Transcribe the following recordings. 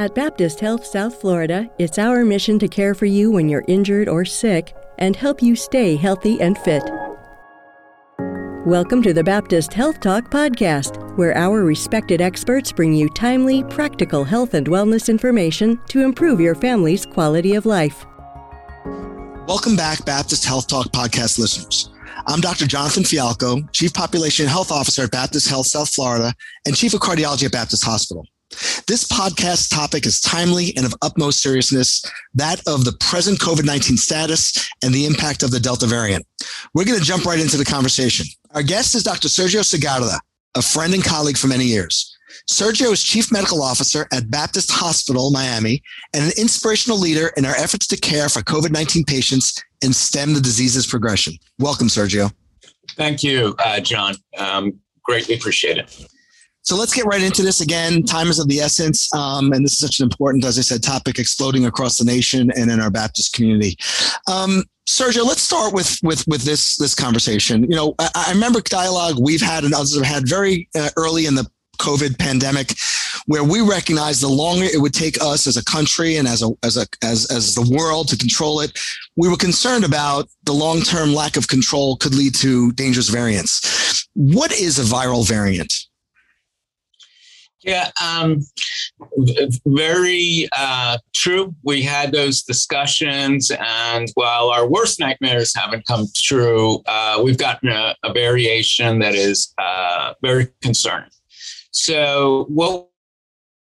At Baptist Health South Florida, it's our mission to care for you when you're injured or sick and help you stay healthy and fit. Welcome to the Baptist Health Talk podcast, where our respected experts bring you timely, practical health and wellness information to improve your family's quality of life. Welcome back, Baptist Health Talk podcast listeners. I'm Dr. Jonathan Fialkow, Chief Population Health Officer at Baptist Health South Florida and Chief of Cardiology at Baptist Hospital. This podcast topic is timely and of utmost seriousness, that of the present COVID 19 status and the impact of the Delta variant. We're going to jump right into the conversation. Our guest is Dr. Sergio Segarra, a friend and colleague for many years. Sergio is Chief Medical Officer at Baptist Hospital, Miami, and an inspirational leader in our efforts to care for COVID 19 patients and stem the disease's progression. Welcome, Sergio. Thank you, uh, John. Um, greatly appreciate it. So let's get right into this again. Time is of the essence. Um, and this is such an important, as I said, topic exploding across the nation and in our Baptist community. Um, Sergio, let's start with with with this this conversation. You know, I, I remember dialogue we've had and others have had very uh, early in the COVID pandemic, where we recognized the longer it would take us as a country and as a as a as as the world to control it, we were concerned about the long term lack of control could lead to dangerous variants. What is a viral variant? Yeah, um, very uh, true. We had those discussions, and while our worst nightmares haven't come true, uh, we've gotten a, a, variation that is uh, very concerning. So, what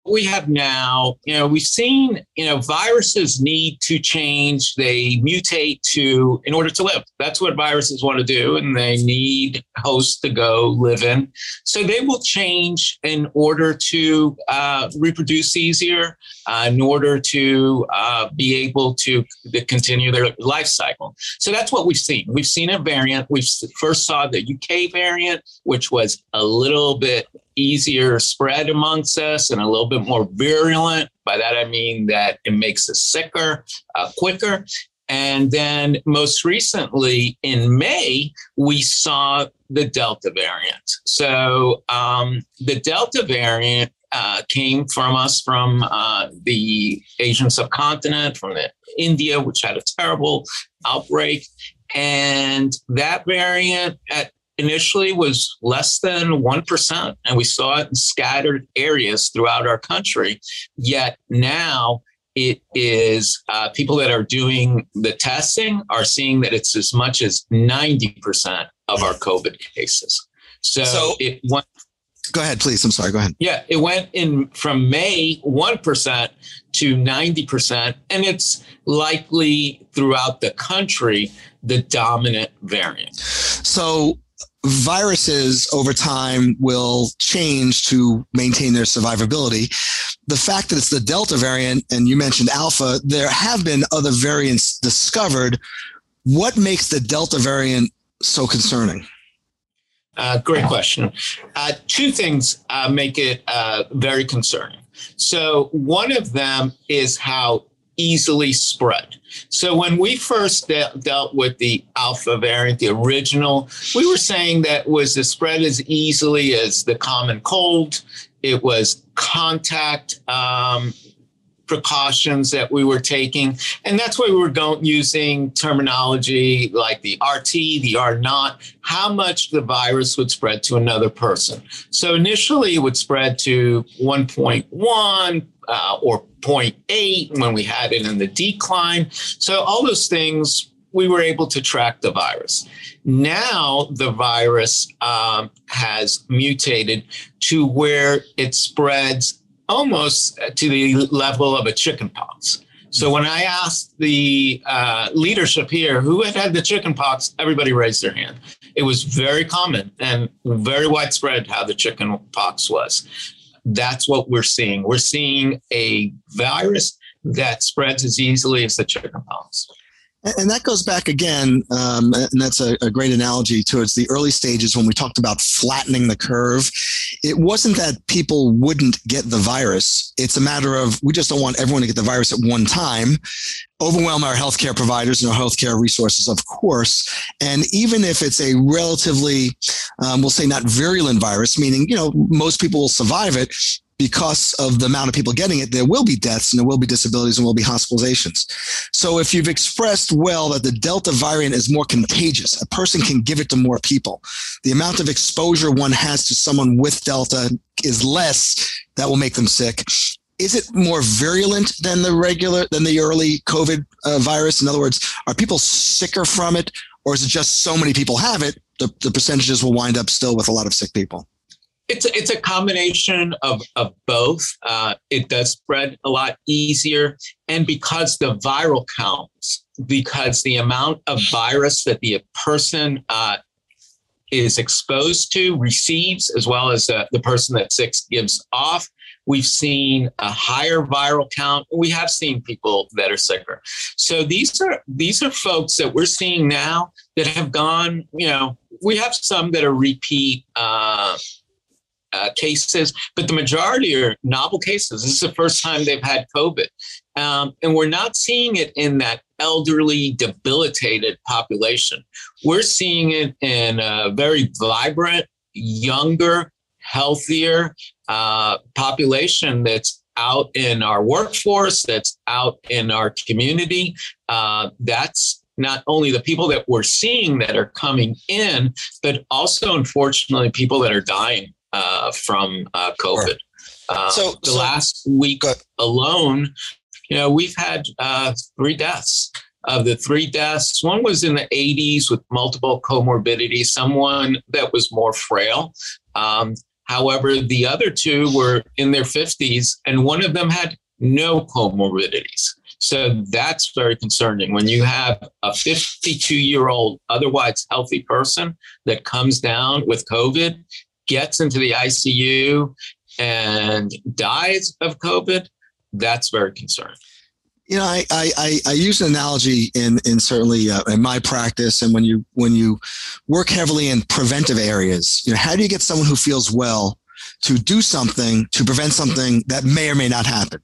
we have now, you know, we've seen, you know, viruses need to change. They mutate to in order to live. That's what viruses want to do, and they need hosts to go live in. So they will change in order to uh, reproduce easier, uh, in order to uh, be able to, to continue their life cycle. So that's what we've seen. We've seen a variant. We first saw the UK variant, which was a little bit easier spread amongst us and a little bit more virulent. By that, I mean that it makes us sicker uh, quicker. And then most recently in May, we saw the Delta variant. So um, the Delta variant uh, came from us from uh, the Asian subcontinent, from the India, which had a terrible outbreak. And that variant at initially was less than 1%, and we saw it in scattered areas throughout our country. Yet now it is uh, people that are doing the testing are seeing that it's as much as 90% of our COVID cases. So, so it went. Go ahead, please. I'm sorry. Go ahead. Yeah, it went in from May 1% to 90%, and it's likely throughout the country the dominant variant. So, viruses over time will change to maintain their survivability. The fact that it's the Delta variant, and you mentioned Alpha, there have been other variants discovered. What makes the Delta variant so concerning? Uh, great question. Uh, two things uh, make it uh, very concerning. So, one of them is how easily spread. So when we first de- dealt with the alpha variant, the original, we were saying that was the spread as easily as the common cold. It was contact um, precautions that we were taking, and that's why we were going using terminology like the RT, the R naught, how much the virus would spread to another person. So initially, it would spread to 1.1 uh, or 0.8 when we had it in the decline. So all those things we were able to track the virus. Now the virus um, has mutated to where it spreads almost to the level of a chickenpox. So when I asked the uh, leadership here who had had the chickenpox, everybody raised their hand. It was very common and very widespread how the chickenpox was. That's what we're seeing. We're seeing a virus that spreads as easily as the chickenpox. And that goes back again, um, and that's a, a, great analogy towards the early stages when we talked about flattening the curve. It wasn't that people wouldn't get the virus. It's a matter of we just don't want everyone to get the virus at one time. Overwhelm our healthcare providers and our healthcare resources, of course. And even if it's a relatively, um, we'll say not virulent virus, meaning, you know, most people will survive it, because of the amount of people getting it, there will be deaths and there will be disabilities and will be hospitalizations. So if you've expressed well that the Delta variant is more contagious, a person can give it to more people. The amount of exposure one has to someone with Delta is less that will make them sick. Is it more virulent than the regular, than the early COVID uh, virus? In other words, are people sicker from it? Or is it just so many people have it, the, the percentages will wind up still with a lot of sick people? It's a, it's a combination of, of both. Uh, it does spread a lot easier. And because the viral counts, because the amount of virus that the person uh, is exposed to, receives, as well as uh, the person that sick gives off, we've seen a higher viral count. We have seen people that are sicker. So these are these are folks that we're seeing now that have gone. You know, we have some that are repeat. Uh, uh, cases, but the majority are novel cases. This is the first time they've had COVID. Um, and we're not seeing it in that elderly, debilitated population. We're seeing it in a very vibrant, younger, healthier uh, population that's out in our workforce, that's out in our community. Uh, that's not only the people that we're seeing that are coming in, but also, unfortunately, people that are dying uh, from uh, COVID. Uh, so the so, last week alone, you know, we've had uh, three deaths. Of the three deaths, one was in the 80s with multiple comorbidities, someone that was more frail. Um, however, the other two were in their 50s, and one of them had no comorbidities. So that's very concerning. When you have a 52 year old, otherwise healthy person that comes down with COVID gets into the ICU and dies of COVID, that's very concerning. You know, I, I, I use an analogy in, in certainly uh, in my practice, and when you when you work heavily in preventive areas, you know, how do you get someone who feels well to do something to prevent something that may or may not happen.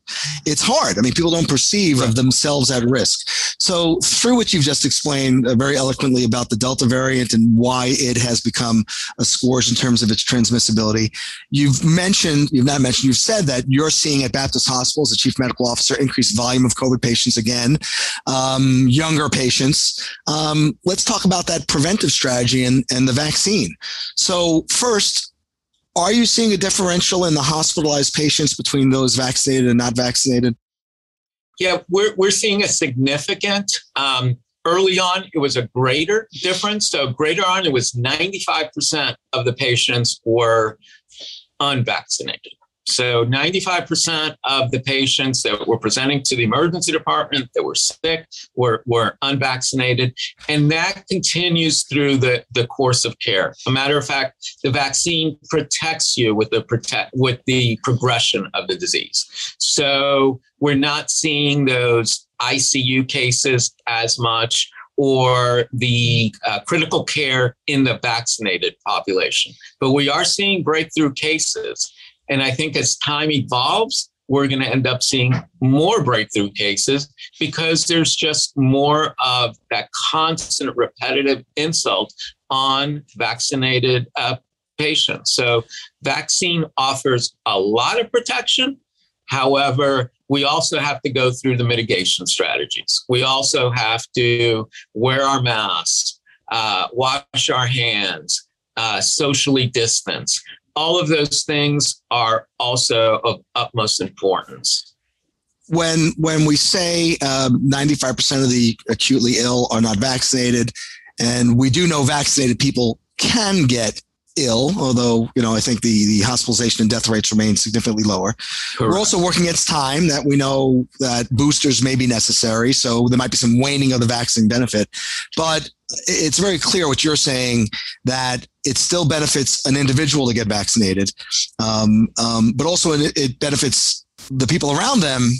It's hard. I mean, people don't perceive right. of themselves at risk. So through what you've just explained uh, very eloquently about the Delta variant and why it has become a scourge in terms of its transmissibility, you've mentioned, you've not mentioned, you've said that you're seeing at Baptist Hospital as the chief medical officer increased volume of COVID patients again, um, younger patients. Um, let's talk about that preventive strategy and, and the vaccine. So first, are you seeing a differential in the hospitalized patients between those vaccinated and not vaccinated? Yeah, we're, we're seeing a significant. Um, early on, it was a greater difference. So, greater on, it was 95% of the patients were unvaccinated. So 95% of the patients that were presenting to the emergency department that were sick were, were unvaccinated. And that continues through the, the course of care. A matter of fact, the vaccine protects you with the protect with the progression of the disease. So we're not seeing those ICU cases as much or the uh, critical care in the vaccinated population. But we are seeing breakthrough cases. And I think as time evolves, we're going to end up seeing more breakthrough cases because there's just more of that constant repetitive insult on vaccinated uh, patients. So, vaccine offers a lot of protection. However, we also have to go through the mitigation strategies. We also have to wear our masks, uh, wash our hands, uh, socially distance all of those things are also of utmost importance. When when we say um, 95% of the acutely ill are not vaccinated, and we do know vaccinated people can get ill, although you know I think the the hospitalization and death rates remain significantly lower. Correct. We're also working against time that we know that boosters may be necessary, so there might be some waning of the vaccine benefit. But it's very clear what you're saying that it still benefits an individual to get vaccinated, um, um, but also it, it, benefits the people around them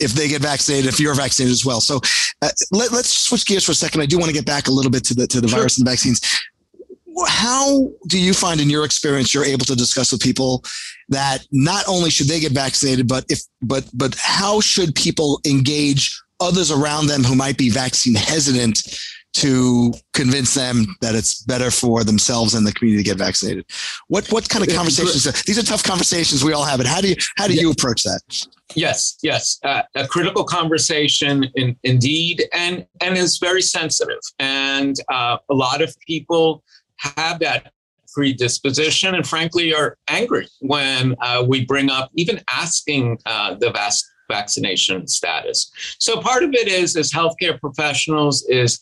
if they get vaccinated, if you're vaccinated as well. So uh, let, us switch gears for a second. I do want to get back a little bit to the to the sure. virus and the vaccines. How do you find, in your experience, you're able to discuss with people that not only should they get vaccinated, but if but but how should people engage others around them who might be vaccine hesitant to convince them that it's better for themselves and the community to get vaccinated. What what kind of conversations? These are tough conversations we all have. But how do you how do you approach that? Yes, yes, uh, a critical conversation in, indeed, and and is very sensitive. And uh, a lot of people have that predisposition, and frankly, are angry when uh, we bring up even asking uh, the vast vaccination status. So part of it is as healthcare professionals is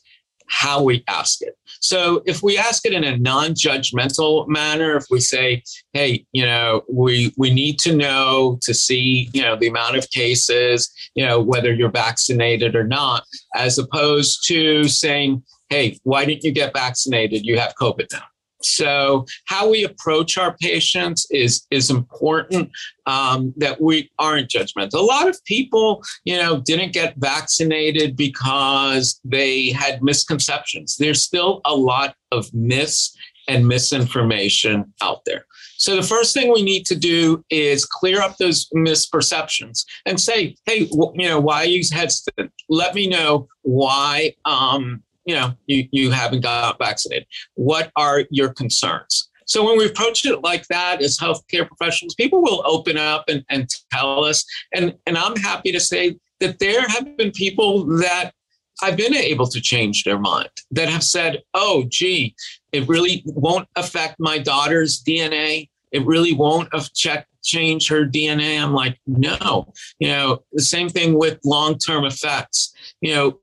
how we ask it. So if we ask it in a non-judgmental manner, if we say, "Hey, you know, we we need to know to see, you know, the amount of cases, you know, whether you're vaccinated or not," as opposed to saying, "Hey, why didn't you get vaccinated? You have COVID now." So how we approach our patients is is important. Um, that we aren't judgmental. A lot of people, you know, didn't get vaccinated because they had misconceptions. There's still a lot of myths and misinformation out there. So the first thing we need to do is clear up those misperceptions and say, hey, you know, why are you hesitant? Let me know why um, you know you, you haven't got vaccinated what are your concerns so when we approach it like that as healthcare professionals people will open up and, and tell us and and i'm happy to say that there have been people that I've been able to change their mind that have said, oh, gee, it really won't affect my daughter's DNA. It really won't check, change her DNA. I'm like, no. You know, the same thing with long term effects. You know,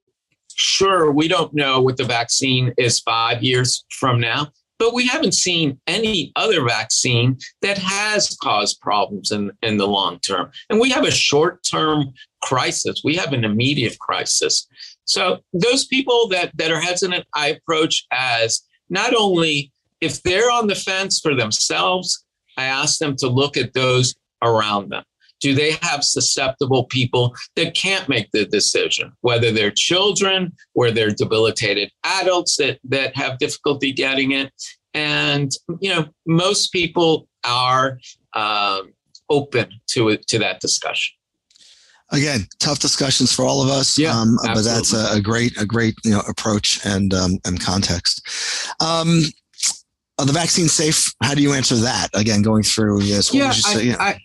Sure, we don't know what the vaccine is five years from now, but we haven't seen any other vaccine that has caused problems in, in the long term. And we have a short term crisis, we have an immediate crisis. So, those people that, that are hesitant, I approach as not only if they're on the fence for themselves, I ask them to look at those around them. Do they have susceptible people that can't make the decision, whether they're children or they're debilitated adults that, that have difficulty getting it? And, you know, most people are um, open to it, to that discussion. Again tough discussions for all of us yeah, um, but that's a, a, great a great you know approach and um, and context. Um, are the vaccine safe? How do you answer that? Again going through yes yeah, I, yeah. I,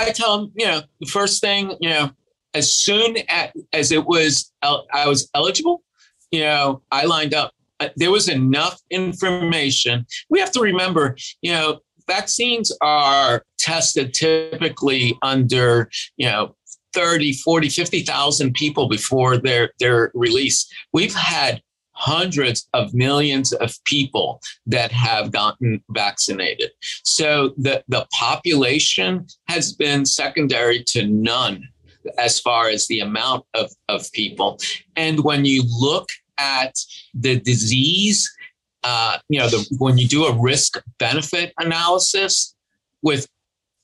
I tell them, you know, the first thing, you know, as soon as, as it was, I was eligible, you know, I lined up. Uh, there was enough information. We have to remember, you know, vaccines are tested typically under, you know, 30, 40, 50,000 people before their, their release. We've had hundreds of millions of people that have gotten vaccinated. So the, the population has been secondary to none as far as the amount of, of people. And when you look at the disease, uh, you know, the, when you do a risk benefit analysis with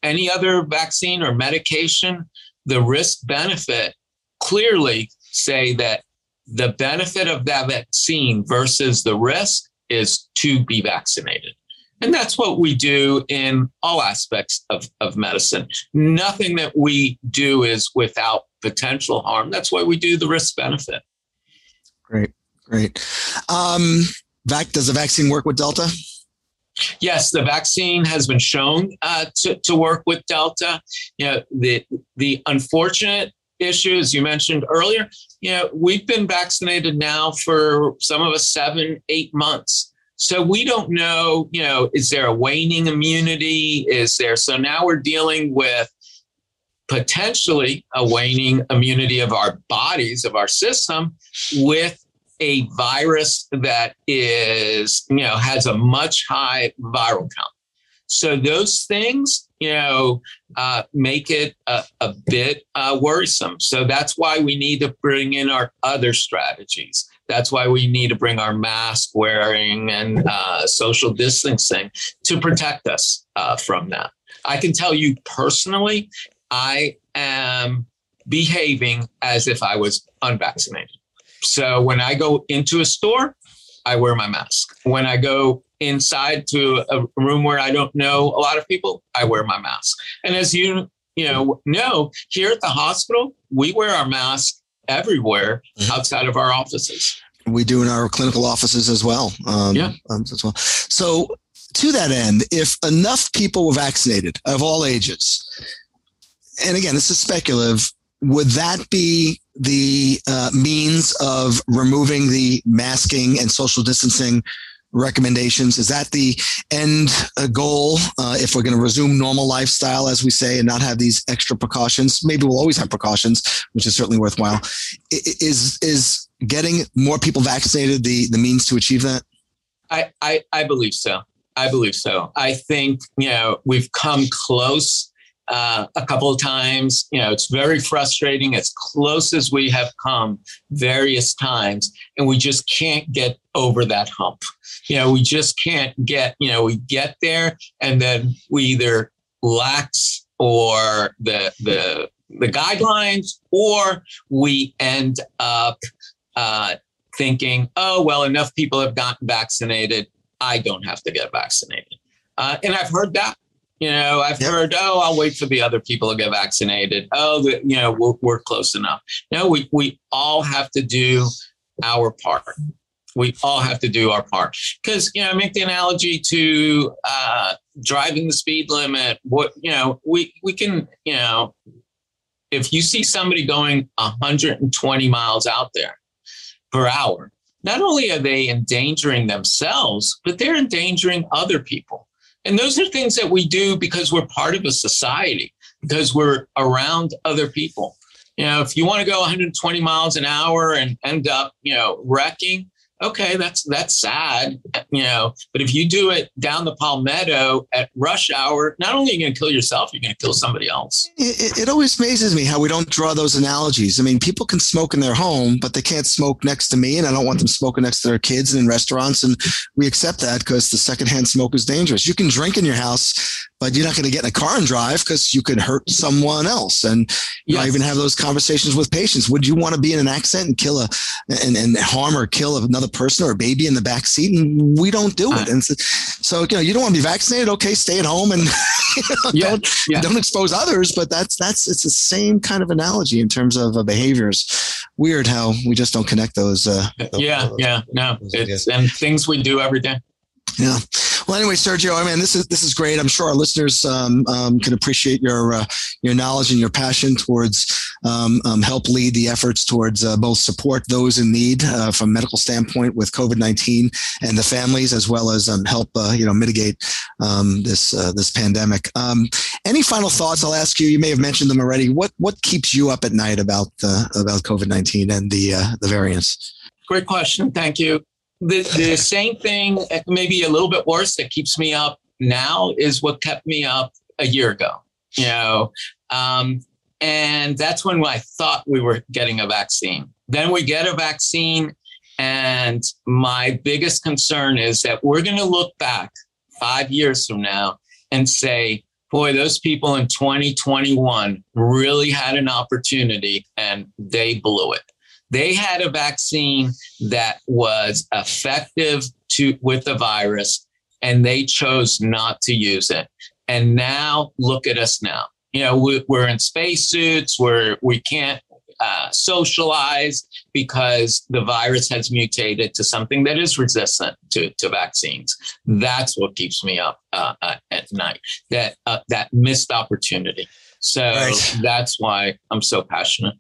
any other vaccine or medication, the risk benefit clearly say that the benefit of that vaccine versus the risk is to be vaccinated. And that's what we do in all aspects of, of medicine. Nothing that we do is without potential harm. That's why we do the risk benefit. Great, great. Um, vac- does the vaccine work with Delta? Yes, the vaccine has been shown uh, to, to work with Delta. You know, the the unfortunate issue, as you mentioned earlier, you know, we've been vaccinated now for some of us seven, eight months. So we don't know, you know, is there a waning immunity? Is there, so now we're dealing with potentially a waning immunity of our bodies, of our system, with a virus that is, you know, has a much high viral count. So those things, you know, uh, make it a, a bit uh, worrisome. So that's why we need to bring in our other strategies. That's why we need to bring our mask wearing and uh, social distancing to protect us uh, from that. I can tell you personally, I am behaving as if I was unvaccinated. So when I go into a store, I wear my mask. When I go inside to a room where I don't know a lot of people, I wear my mask. And as you you know know, here at the hospital, we wear our mask everywhere mm-hmm. outside of our offices. We do in our clinical offices as well. Um, yeah. Um, as well. So to that end, if enough people were vaccinated of all ages, and again, this is speculative, would that be the uh, means of removing the masking and social distancing recommendations? Is that the end uh, goal uh, if we're going to resume normal lifestyle, as we say, and not have these extra precautions? Maybe we'll always have precautions, which is certainly worthwhile. Is is getting more people vaccinated the the means to achieve that? I, I, I believe so. I believe so. I think you know we've come close uh, a couple of times. You know, it's very frustrating, as close as we have come various times, and we just can't get over that hump. You know, we just can't get, you know, we get there and then we either lax or the, the, the guidelines, or we end up uh, thinking, oh, well, enough people have gotten vaccinated. I don't have to get vaccinated. Uh, and I've heard that you know, I've heard, oh, I'll wait for the other people to get vaccinated. Oh, the, you know, we're, we're close enough. No, we, we all have to do our part. We all have to do our part. Because, you know, I make the analogy to uh, driving the speed limit. What, you know, we, we can, you know, if you see somebody going 120 miles out there per hour, not only are they endangering themselves, but they're endangering other people and those are things that we do because we're part of a society, because we're around other people. You know, if you want to go 120 miles an hour and end up, you know, wrecking, okay, that's that's sad, you know. But if you do it down the Palmetto at rush hour, not only are you going to kill yourself, you're going to kill somebody else. It, it, always amazes me how we don't draw those analogies. I mean, people can smoke in their home, but they can't smoke next to me, and I don't want them smoking next to their kids and in restaurants. And we accept that because the secondhand smoke is dangerous. You can drink in your house, but you're not going to get in a car and drive because you could hurt someone else. And yes. I even have those conversations with patients. Would you want to be in an accident and kill a and, and harm or kill another person or a baby in the back seat? And we don't do it. Uh, and so, so, you know, you don't want to be vaccinated. Okay, stay at home and you know, yeah, don't yeah. don't expose others. But that's that's it's the same kind of analogy in terms of uh, behaviors. Weird how we just don't connect those. Uh, those yeah, yeah, no, it's and things we do every day. Yeah. Well, anyway, Sergio, I mean, this is this is great. I'm sure our listeners um, um, can appreciate your uh, your knowledge and your passion towards um, um help lead the efforts towards uh, both support those in need uh, from medical standpoint with COVID-19 and the families, as well as um, help uh, you know mitigate um, this uh, this pandemic. any final thoughts? I'll ask you. You may have mentioned them already. What what keeps you up at night about about COVID-19 and the uh, the variants? Great question. Thank you the, the same thing, maybe a little bit worse, that keeps me up now is what kept me up a year ago. You know, um, and that's when I thought we were getting a vaccine. Then we get a vaccine, and my biggest concern is that we're going to look back five years from now and say, boy, those people in 2021 really had an opportunity and they blew it. They had a vaccine that was effective to with the virus, and they chose not to use it. And now look at us now. You know, we, are in spacesuits. We're we can't uh, socialize because the virus has mutated to something that is resistant to, to vaccines. That's what keeps me up uh, uh, at night. That uh, that missed opportunity. So right. that's why I'm so passionate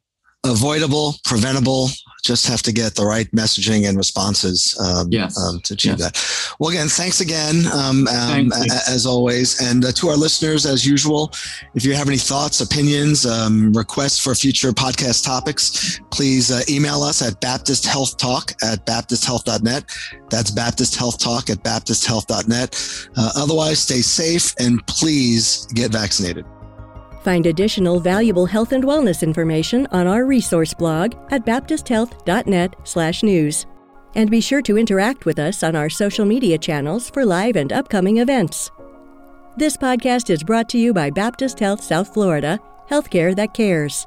avoidable, preventable. Just have to get the right messaging and responses um, yes. um, to achieve yes. that. Well, again, thanks again, um, um as always. And uh, to our listeners, as usual, if you have any thoughts, opinions, um, requests for future podcast topics, please uh, email us at baptisthealthtalk at baptisthealth.net. That's baptisthealthtalk at baptisthealth.net. Uh, otherwise, stay safe and please get vaccinated. Find additional valuable health and wellness information on our resource blog at baptisthealth.net/news. And be sure to interact with us on our social media channels for live and upcoming events. This podcast is brought to you by Baptist Health South Florida, healthcare that cares.